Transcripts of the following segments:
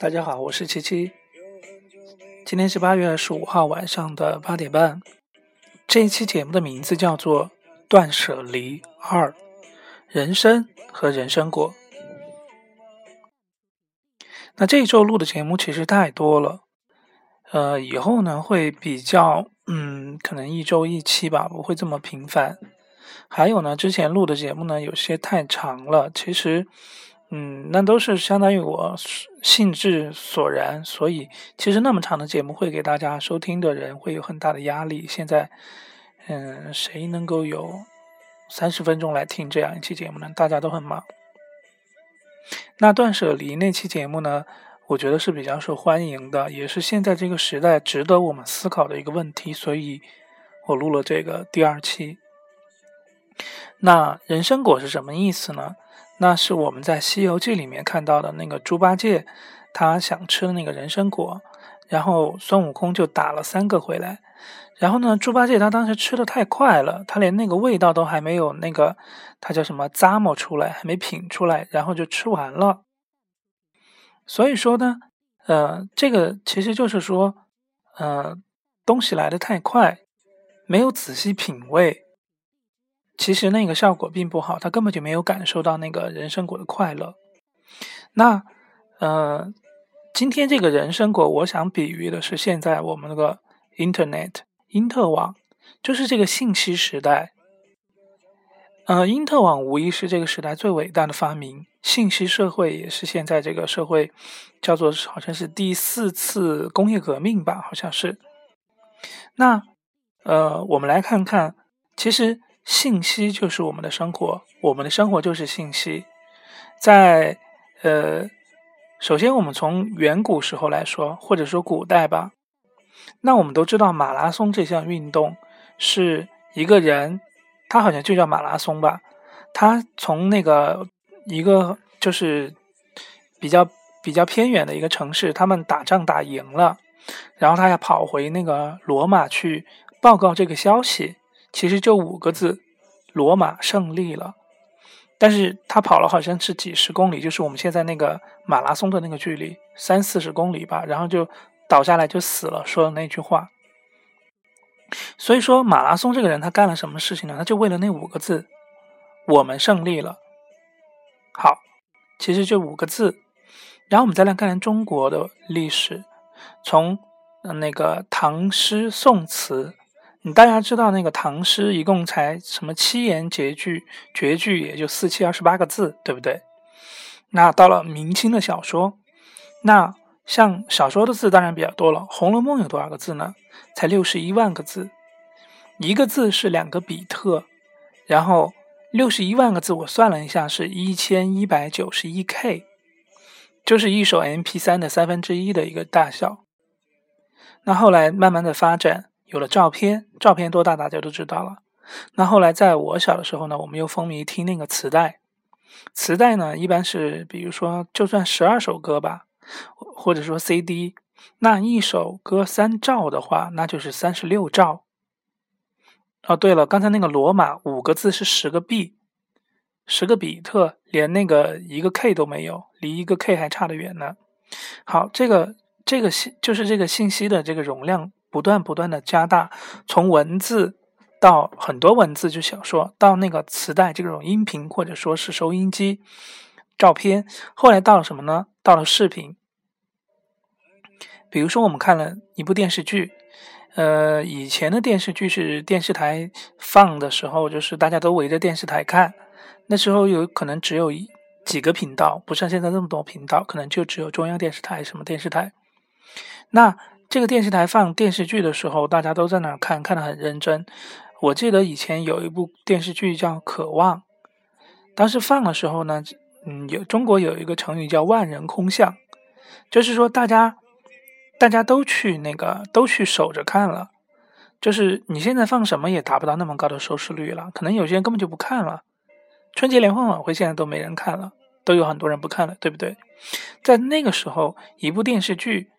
大家好，我是七七。今天是八月二十五号晚上的八点半。这一期节目的名字叫做《断舍离二：人参和人参果》。那这一周录的节目其实太多了，呃，以后呢会比较，嗯，可能一周一期吧，不会这么频繁。还有呢，之前录的节目呢有些太长了，其实。嗯，那都是相当于我兴致所然，所以其实那么长的节目会给大家收听的人会有很大的压力。现在，嗯，谁能够有三十分钟来听这样一期节目呢？大家都很忙。那断舍离那期节目呢，我觉得是比较受欢迎的，也是现在这个时代值得我们思考的一个问题，所以我录了这个第二期。那人参果是什么意思呢？那是我们在《西游记》里面看到的那个猪八戒，他想吃的那个人参果，然后孙悟空就打了三个回来。然后呢，猪八戒他当时吃的太快了，他连那个味道都还没有那个，他叫什么咂摸出来，还没品出来，然后就吃完了。所以说呢，呃，这个其实就是说，呃，东西来的太快，没有仔细品味。其实那个效果并不好，他根本就没有感受到那个人参果的快乐。那，呃，今天这个人参果，我想比喻的是现在我们那个 Internet，因特网，就是这个信息时代。呃，因特网无疑是这个时代最伟大的发明，信息社会也是现在这个社会叫做好像是第四次工业革命吧，好像是。那，呃，我们来看看，其实。信息就是我们的生活，我们的生活就是信息。在呃，首先我们从远古时候来说，或者说古代吧，那我们都知道马拉松这项运动是一个人，他好像就叫马拉松吧，他从那个一个就是比较比较偏远的一个城市，他们打仗打赢了，然后他要跑回那个罗马去报告这个消息。其实就五个字，罗马胜利了。但是他跑了好像是几十公里，就是我们现在那个马拉松的那个距离，三四十公里吧，然后就倒下来就死了，说了那句话。所以说马拉松这个人他干了什么事情呢？他就为了那五个字，我们胜利了。好，其实就五个字。然后我们再来看看中国的历史，从那个唐诗宋词。大家知道那个唐诗一共才什么七言绝句，绝句也就四七二十八个字，对不对？那到了明清的小说，那像小说的字当然比较多了，《红楼梦》有多少个字呢？才六十一万个字，一个字是两个比特，然后六十一万个字，我算了一下是一千一百九十一 K，就是一首 MP 三的三分之一的一个大小。那后来慢慢的发展。有了照片，照片多大大家都知道了。那后来在我小的时候呢，我们又风靡听那个磁带。磁带呢，一般是比如说就算十二首歌吧，或者说 CD，那一首歌三兆的话，那就是三十六兆。哦，对了，刚才那个罗马五个字是十个 B，十个比特，连那个一个 K 都没有，离一个 K 还差得远呢。好，这个这个信就是这个信息的这个容量。不断不断的加大，从文字到很多文字，就小说到那个磁带这种音频或者说是收音机、照片，后来到了什么呢？到了视频。比如说我们看了一部电视剧，呃，以前的电视剧是电视台放的时候，就是大家都围着电视台看，那时候有可能只有几个频道，不像现在那么多频道，可能就只有中央电视台什么电视台，那。这个电视台放电视剧的时候，大家都在那看，看得很认真。我记得以前有一部电视剧叫《渴望》，当时放的时候呢，嗯，有中国有一个成语叫“万人空巷”，就是说大家大家都去那个都去守着看了。就是你现在放什么也达不到那么高的收视率了，可能有些人根本就不看了。春节联欢晚会现在都没人看了，都有很多人不看了，对不对？在那个时候，一部电视剧。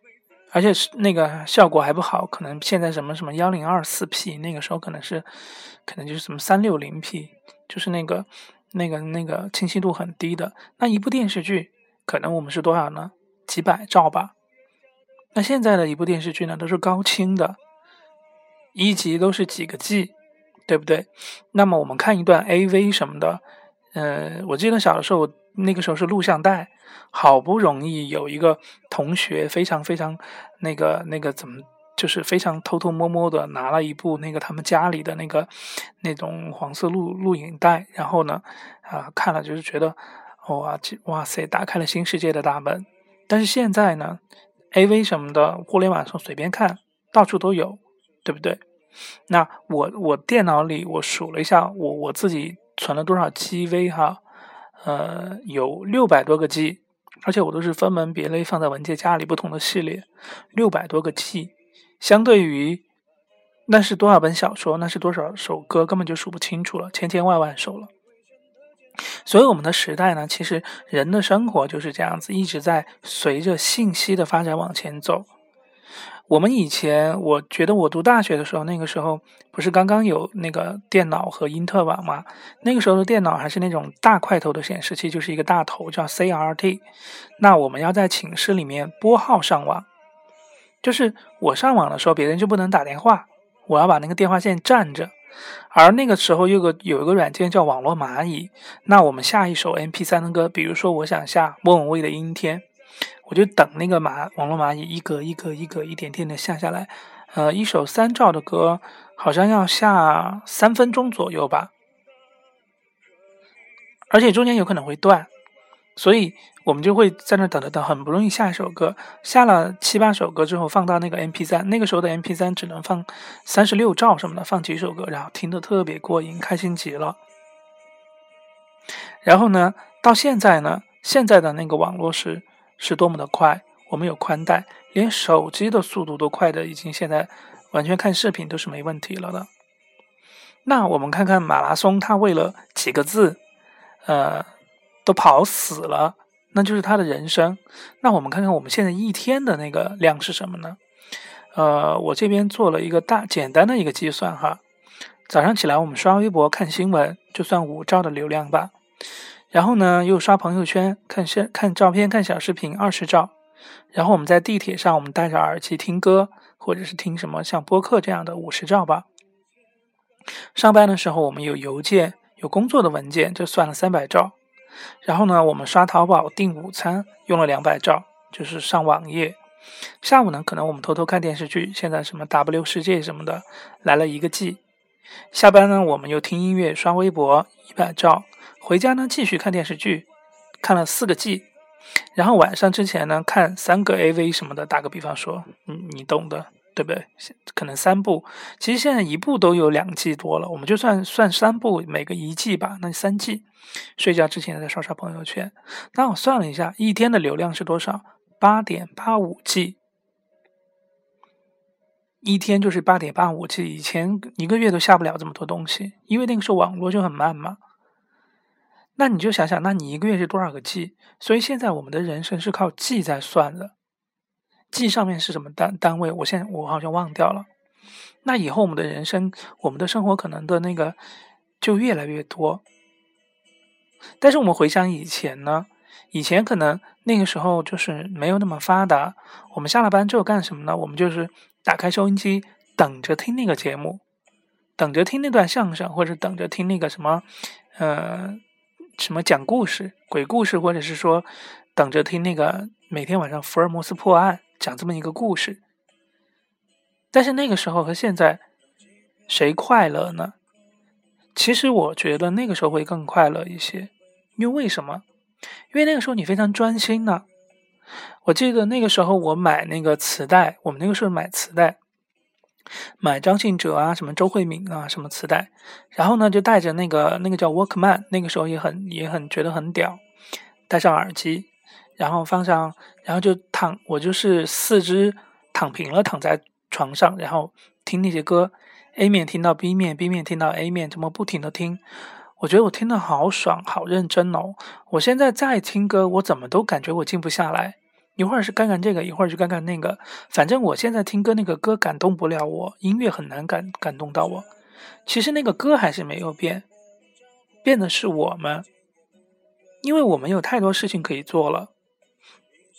而且是那个效果还不好，可能现在什么什么幺零二四 P，那个时候可能是，可能就是什么三六零 P，就是那个那个那个清晰度很低的那一部电视剧，可能我们是多少呢？几百兆吧。那现在的一部电视剧呢，都是高清的，一集都是几个 G，对不对？那么我们看一段 AV 什么的，呃，我记得小的时候，那个时候是录像带，好不容易有一个同学非常非常那个那个怎么，就是非常偷偷摸摸的拿了一部那个他们家里的那个那种黄色录录影带，然后呢，啊，看了就是觉得，哇，哇塞，打开了新世界的大门。但是现在呢？A.V. 什么的，互联网上随便看到处都有，对不对？那我我电脑里我数了一下，我我自己存了多少 G.V. 哈，呃，有六百多个 G，而且我都是分门别类放在文件夹里不同的系列，六百多个 G，相对于那是多少本小说，那是多少首歌，根本就数不清楚了，千千万万首了。所以我们的时代呢，其实人的生活就是这样子，一直在随着信息的发展往前走。我们以前，我觉得我读大学的时候，那个时候不是刚刚有那个电脑和因特网吗？那个时候的电脑还是那种大块头的显示器，就是一个大头叫 CRT。那我们要在寝室里面拨号上网，就是我上网的时候，别人就不能打电话，我要把那个电话线占着。而那个时候有个有一个软件叫网络蚂蚁，那我们下一首 MP3 的歌，比如说我想下莫文蔚的《阴天》，我就等那个蚂网络蚂蚁一格一格一格一点点的下下来，呃，一首三兆的歌好像要下三分钟左右吧，而且中间有可能会断，所以。我们就会在那等着等，很不容易下一首歌，下了七八首歌之后放到那个 M P 三，那个时候的 M P 三只能放三十六兆什么的，放几首歌，然后听得特别过瘾，开心极了。然后呢，到现在呢，现在的那个网络是是多么的快，我们有宽带，连手机的速度都快的，已经现在完全看视频都是没问题了的。那我们看看马拉松，他为了几个字，呃，都跑死了。那就是他的人生。那我们看看我们现在一天的那个量是什么呢？呃，我这边做了一个大简单的一个计算哈。早上起来我们刷微博看新闻，就算五兆的流量吧。然后呢，又刷朋友圈看视看照片看小视频二十兆。然后我们在地铁上我们戴着耳机听歌或者是听什么像播客这样的五十兆吧。上班的时候我们有邮件有工作的文件，就算了三百兆。然后呢，我们刷淘宝订午餐用了两百兆，就是上网页。下午呢，可能我们偷偷看电视剧，现在什么 W 世界什么的来了一个 G。下班呢，我们又听音乐、刷微博一百兆。回家呢，继续看电视剧，看了四个 G。然后晚上之前呢，看三个 AV 什么的。打个比方说，嗯，你懂的。对不对？可能三部，其实现在一部都有两 G 多了。我们就算算三部，每个一 G 吧，那三 G。睡觉之前再刷刷朋友圈。那我算了一下，一天的流量是多少？八点八五 G。一天就是八点八五 G。以前一个月都下不了这么多东西，因为那个时候网络就很慢嘛。那你就想想，那你一个月是多少个 G？所以现在我们的人生是靠 G 在算的。G 上面是什么单单位？我现在我好像忘掉了。那以后我们的人生，我们的生活可能的那个就越来越多。但是我们回想以前呢，以前可能那个时候就是没有那么发达。我们下了班之后干什么呢？我们就是打开收音机，等着听那个节目，等着听那段相声，或者等着听那个什么，呃，什么讲故事、鬼故事，或者是说等着听那个每天晚上福尔摩斯破案。讲这么一个故事，但是那个时候和现在谁快乐呢？其实我觉得那个时候会更快乐一些，因为为什么？因为那个时候你非常专心呢。我记得那个时候我买那个磁带，我们那个时候买磁带，买张信哲啊，什么周慧敏啊，什么磁带，然后呢就带着那个那个叫 Walkman，那个时候也很也很觉得很屌，戴上耳机。然后放上，然后就躺，我就是四肢躺平了，躺在床上，然后听那些歌，A 面听到 B 面，B 面听到 A 面，这么不停的听，我觉得我听的好爽，好认真哦。我现在再听歌，我怎么都感觉我静不下来，一会儿是干干这个，一会儿就干干那个，反正我现在听歌，那个歌感动不了我，音乐很难感感动到我。其实那个歌还是没有变，变的是我们，因为我们有太多事情可以做了。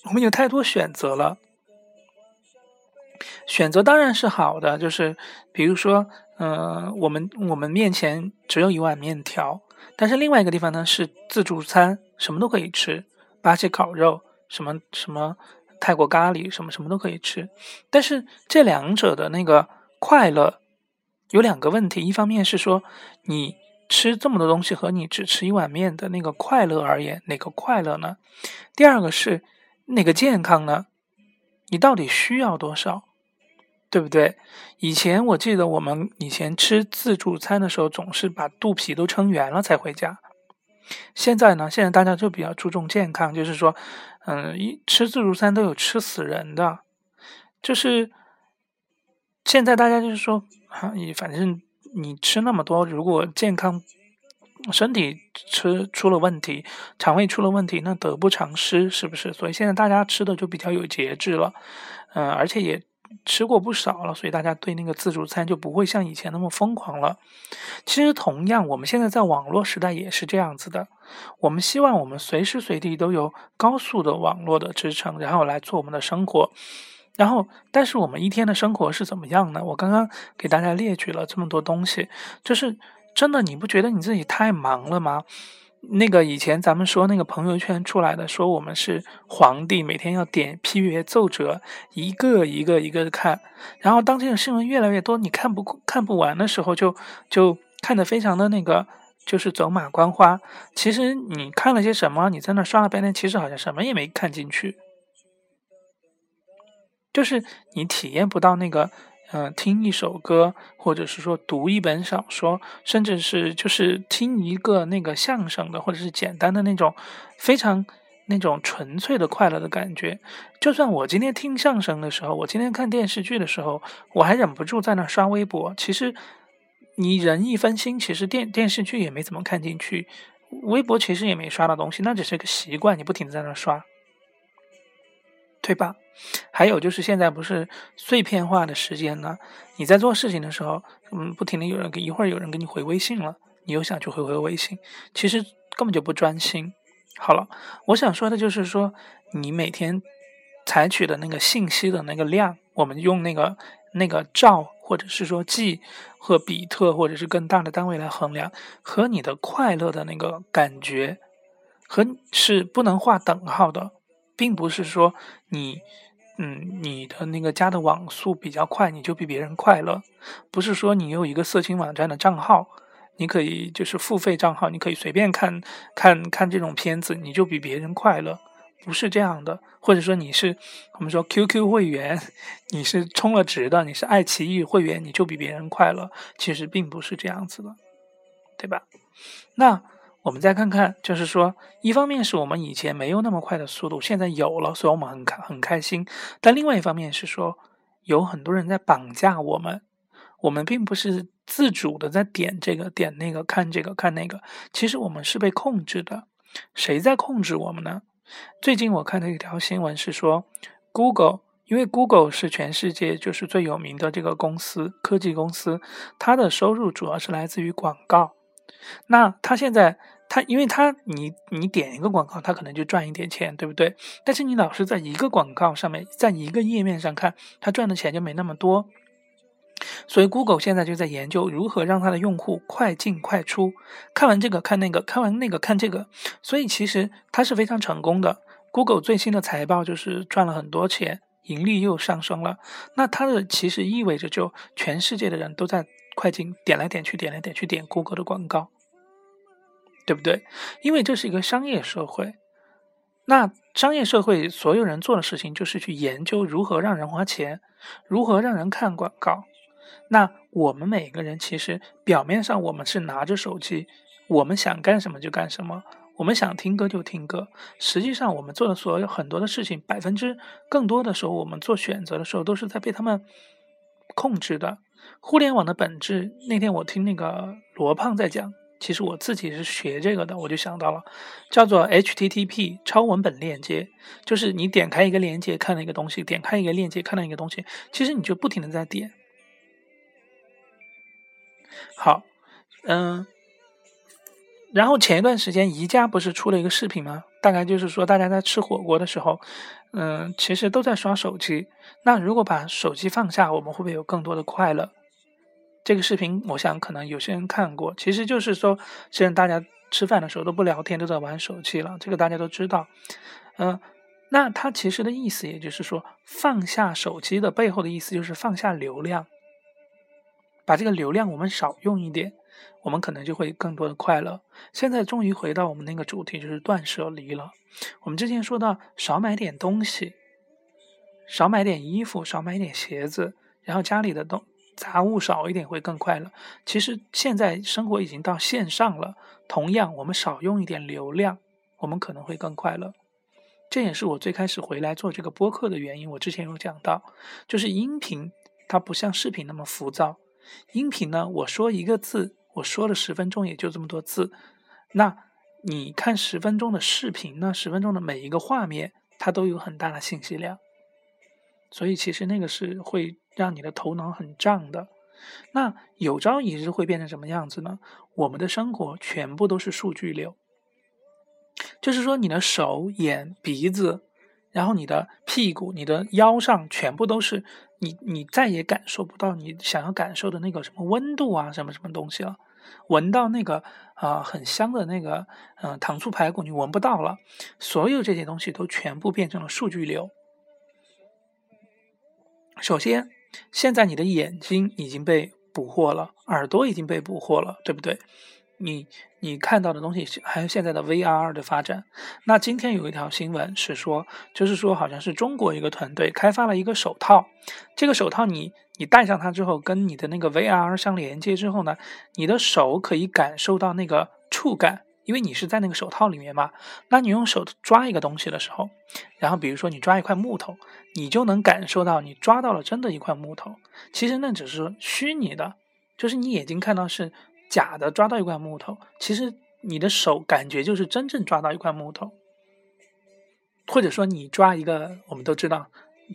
我们有太多选择了。选择当然是好的，就是比如说，嗯，我们我们面前只有一碗面条，但是另外一个地方呢是自助餐，什么都可以吃，巴西烤肉，什么什么泰国咖喱，什么什么都可以吃。但是这两者的那个快乐有两个问题，一方面是说你吃这么多东西和你只吃一碗面的那个快乐而言，哪个快乐呢？第二个是哪个健康呢？你到底需要多少？对不对？以前我记得我们以前吃自助餐的时候，总是把肚皮都撑圆了才回家。现在呢，现在大家就比较注重健康，就是说，嗯，一吃自助餐都有吃死人的。就是现在大家就是说，啊，你反正你吃那么多，如果健康身体吃出了问题，肠胃出了问题，那得不偿失，是不是？所以现在大家吃的就比较有节制了，嗯，而且也。吃过不少了，所以大家对那个自助餐就不会像以前那么疯狂了。其实，同样，我们现在在网络时代也是这样子的。我们希望我们随时随地都有高速的网络的支撑，然后来做我们的生活。然后，但是我们一天的生活是怎么样呢？我刚刚给大家列举了这么多东西，就是真的，你不觉得你自己太忙了吗？那个以前咱们说那个朋友圈出来的，说我们是皇帝，每天要点批阅奏折，一个一个一个的看。然后当这个新闻越来越多，你看不看不完的时候，就就看得非常的那个，就是走马观花。其实你看了些什么？你在那刷了半天，其实好像什么也没看进去，就是你体验不到那个。嗯，听一首歌，或者是说读一本小说，甚至是就是听一个那个相声的，或者是简单的那种非常那种纯粹的快乐的感觉。就算我今天听相声的时候，我今天看电视剧的时候，我还忍不住在那刷微博。其实你人一分心，其实电电视剧也没怎么看进去，微博其实也没刷到东西，那只是个习惯，你不停的在那刷。对吧？还有就是现在不是碎片化的时间呢？你在做事情的时候，嗯，不停的有人给，一会儿有人给你回微信了，你又想去回回微信，其实根本就不专心。好了，我想说的就是说，你每天采取的那个信息的那个量，我们用那个那个兆，或者是说 G 和比特，或者是更大的单位来衡量，和你的快乐的那个感觉，和是不能画等号的。并不是说你，嗯，你的那个加的网速比较快，你就比别人快乐。不是说你有一个色情网站的账号，你可以就是付费账号，你可以随便看看看这种片子，你就比别人快乐。不是这样的。或者说你是我们说 QQ 会员，你是充了值的，你是爱奇艺会员，你就比别人快乐。其实并不是这样子的，对吧？那。我们再看看，就是说，一方面是我们以前没有那么快的速度，现在有了，所以我们很开很开心。但另外一方面是说，有很多人在绑架我们，我们并不是自主的在点这个点那个看这个看那个，其实我们是被控制的。谁在控制我们呢？最近我看到一条新闻是说，Google，因为 Google 是全世界就是最有名的这个公司，科技公司，它的收入主要是来自于广告。那他现在，他因为他你你点一个广告，他可能就赚一点钱，对不对？但是你老是在一个广告上面，在一个页面上看，他赚的钱就没那么多。所以 Google 现在就在研究如何让他的用户快进快出，看完这个看那个，看完那个看这个。所以其实它是非常成功的。Google 最新的财报就是赚了很多钱，盈利又上升了。那它的其实意味着就全世界的人都在。快进点来点去，点来点去，点 Google 的广告，对不对？因为这是一个商业社会，那商业社会所有人做的事情就是去研究如何让人花钱，如何让人看广告。那我们每个人其实表面上我们是拿着手机，我们想干什么就干什么，我们想听歌就听歌。实际上我们做的所有很多的事情，百分之更多的时候，我们做选择的时候都是在被他们控制的。互联网的本质，那天我听那个罗胖在讲，其实我自己是学这个的，我就想到了，叫做 HTTP 超文本链接，就是你点开一个链接看了一个东西，点开一个链接看到一个东西，其实你就不停的在点。好，嗯，然后前一段时间宜家不是出了一个视频吗？大概就是说，大家在吃火锅的时候，嗯，其实都在刷手机。那如果把手机放下，我们会不会有更多的快乐？这个视频，我想可能有些人看过。其实就是说，现在大家吃饭的时候都不聊天，都在玩手机了。这个大家都知道。嗯，那它其实的意思，也就是说，放下手机的背后的意思，就是放下流量，把这个流量我们少用一点。我们可能就会更多的快乐。现在终于回到我们那个主题，就是断舍离了。我们之前说到少买点东西，少买点衣服，少买点鞋子，然后家里的东杂物少一点会更快乐。其实现在生活已经到线上了，同样我们少用一点流量，我们可能会更快乐。这也是我最开始回来做这个播客的原因。我之前有讲到，就是音频它不像视频那么浮躁，音频呢，我说一个字。我说了十分钟，也就这么多字。那你看十分钟的视频呢？十分钟的每一个画面，它都有很大的信息量。所以其实那个是会让你的头脑很胀的。那有朝一日会变成什么样子呢？我们的生活全部都是数据流，就是说你的手、眼、鼻子。然后你的屁股、你的腰上全部都是你，你再也感受不到你想要感受的那个什么温度啊，什么什么东西了。闻到那个啊很香的那个嗯糖醋排骨，你闻不到了。所有这些东西都全部变成了数据流。首先，现在你的眼睛已经被捕获了，耳朵已经被捕获了，对不对？你你看到的东西，还有现在的 VR 的发展。那今天有一条新闻是说，就是说好像是中国一个团队开发了一个手套。这个手套你你戴上它之后，跟你的那个 VR 相连接之后呢，你的手可以感受到那个触感，因为你是在那个手套里面嘛。那你用手抓一个东西的时候，然后比如说你抓一块木头，你就能感受到你抓到了真的一块木头。其实那只是虚拟的，就是你眼睛看到是。假的抓到一块木头，其实你的手感觉就是真正抓到一块木头，或者说你抓一个，我们都知道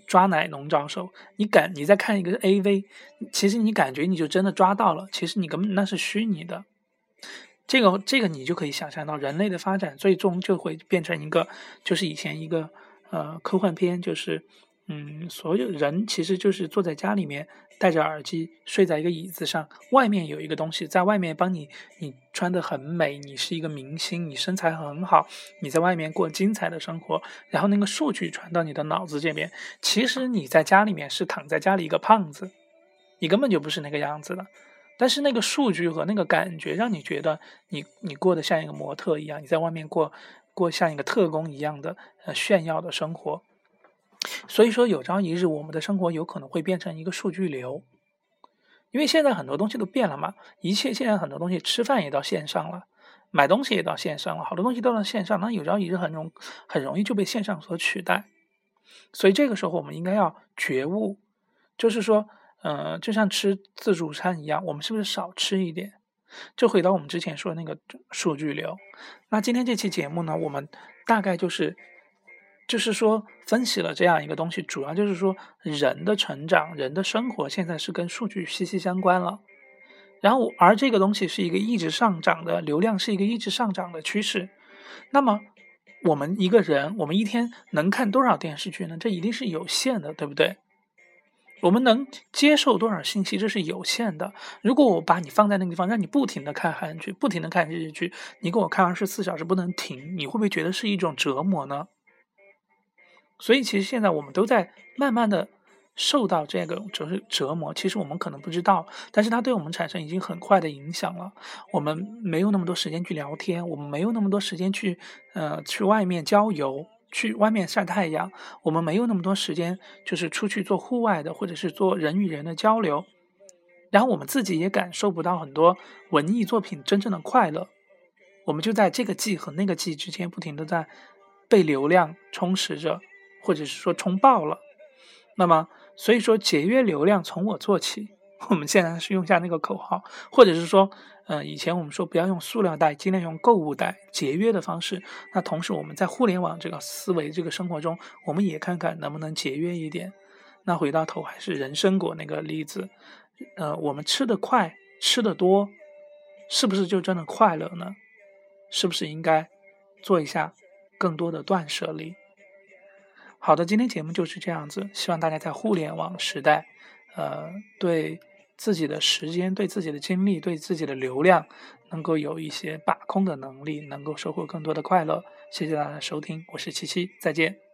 抓奶龙爪手，你感你在看一个 AV，其实你感觉你就真的抓到了，其实你根本那是虚拟的。这个这个你就可以想象到，人类的发展最终就会变成一个，就是以前一个呃科幻片，就是。嗯，所有人其实就是坐在家里面，戴着耳机，睡在一个椅子上，外面有一个东西在外面帮你，你穿的很美，你是一个明星，你身材很好，你在外面过精彩的生活，然后那个数据传到你的脑子这边，其实你在家里面是躺在家里一个胖子，你根本就不是那个样子的，但是那个数据和那个感觉让你觉得你你过得像一个模特一样，你在外面过过像一个特工一样的呃炫耀的生活。所以说，有朝一日，我们的生活有可能会变成一个数据流，因为现在很多东西都变了嘛，一切现在很多东西，吃饭也到线上了，买东西也到线上了，好多东西都到线上，那有朝一日很容很容易就被线上所取代。所以这个时候，我们应该要觉悟，就是说，嗯，就像吃自助餐一样，我们是不是少吃一点？就回到我们之前说的那个数据流。那今天这期节目呢，我们大概就是。就是说，分析了这样一个东西，主要就是说，人的成长、人的生活现在是跟数据息息相关了。然后，而这个东西是一个一直上涨的流量，是一个一直上涨的趋势。那么，我们一个人，我们一天能看多少电视剧呢？这一定是有限的，对不对？我们能接受多少信息？这是有限的。如果我把你放在那个地方，让你不停的看韩剧，不停的看日剧，你给我看二十四小时不能停，你会不会觉得是一种折磨呢？所以，其实现在我们都在慢慢的受到这个折折磨。其实我们可能不知道，但是它对我们产生已经很快的影响了。我们没有那么多时间去聊天，我们没有那么多时间去呃去外面郊游，去外面晒太阳。我们没有那么多时间，就是出去做户外的，或者是做人与人的交流。然后我们自己也感受不到很多文艺作品真正的快乐。我们就在这个季和那个季之间，不停的在被流量充实着。或者是说冲爆了，那么所以说节约流量从我做起。我们现在是用下那个口号，或者是说，呃，以前我们说不要用塑料袋，尽量用购物袋，节约的方式。那同时我们在互联网这个思维这个生活中，我们也看看能不能节约一点。那回到头还是人参果那个例子，呃，我们吃的快，吃的多，是不是就真的快乐呢？是不是应该做一下更多的断舍离。好的，今天节目就是这样子，希望大家在互联网时代，呃，对自己的时间、对自己的精力、对自己的流量，能够有一些把控的能力，能够收获更多的快乐。谢谢大家的收听，我是七七，再见。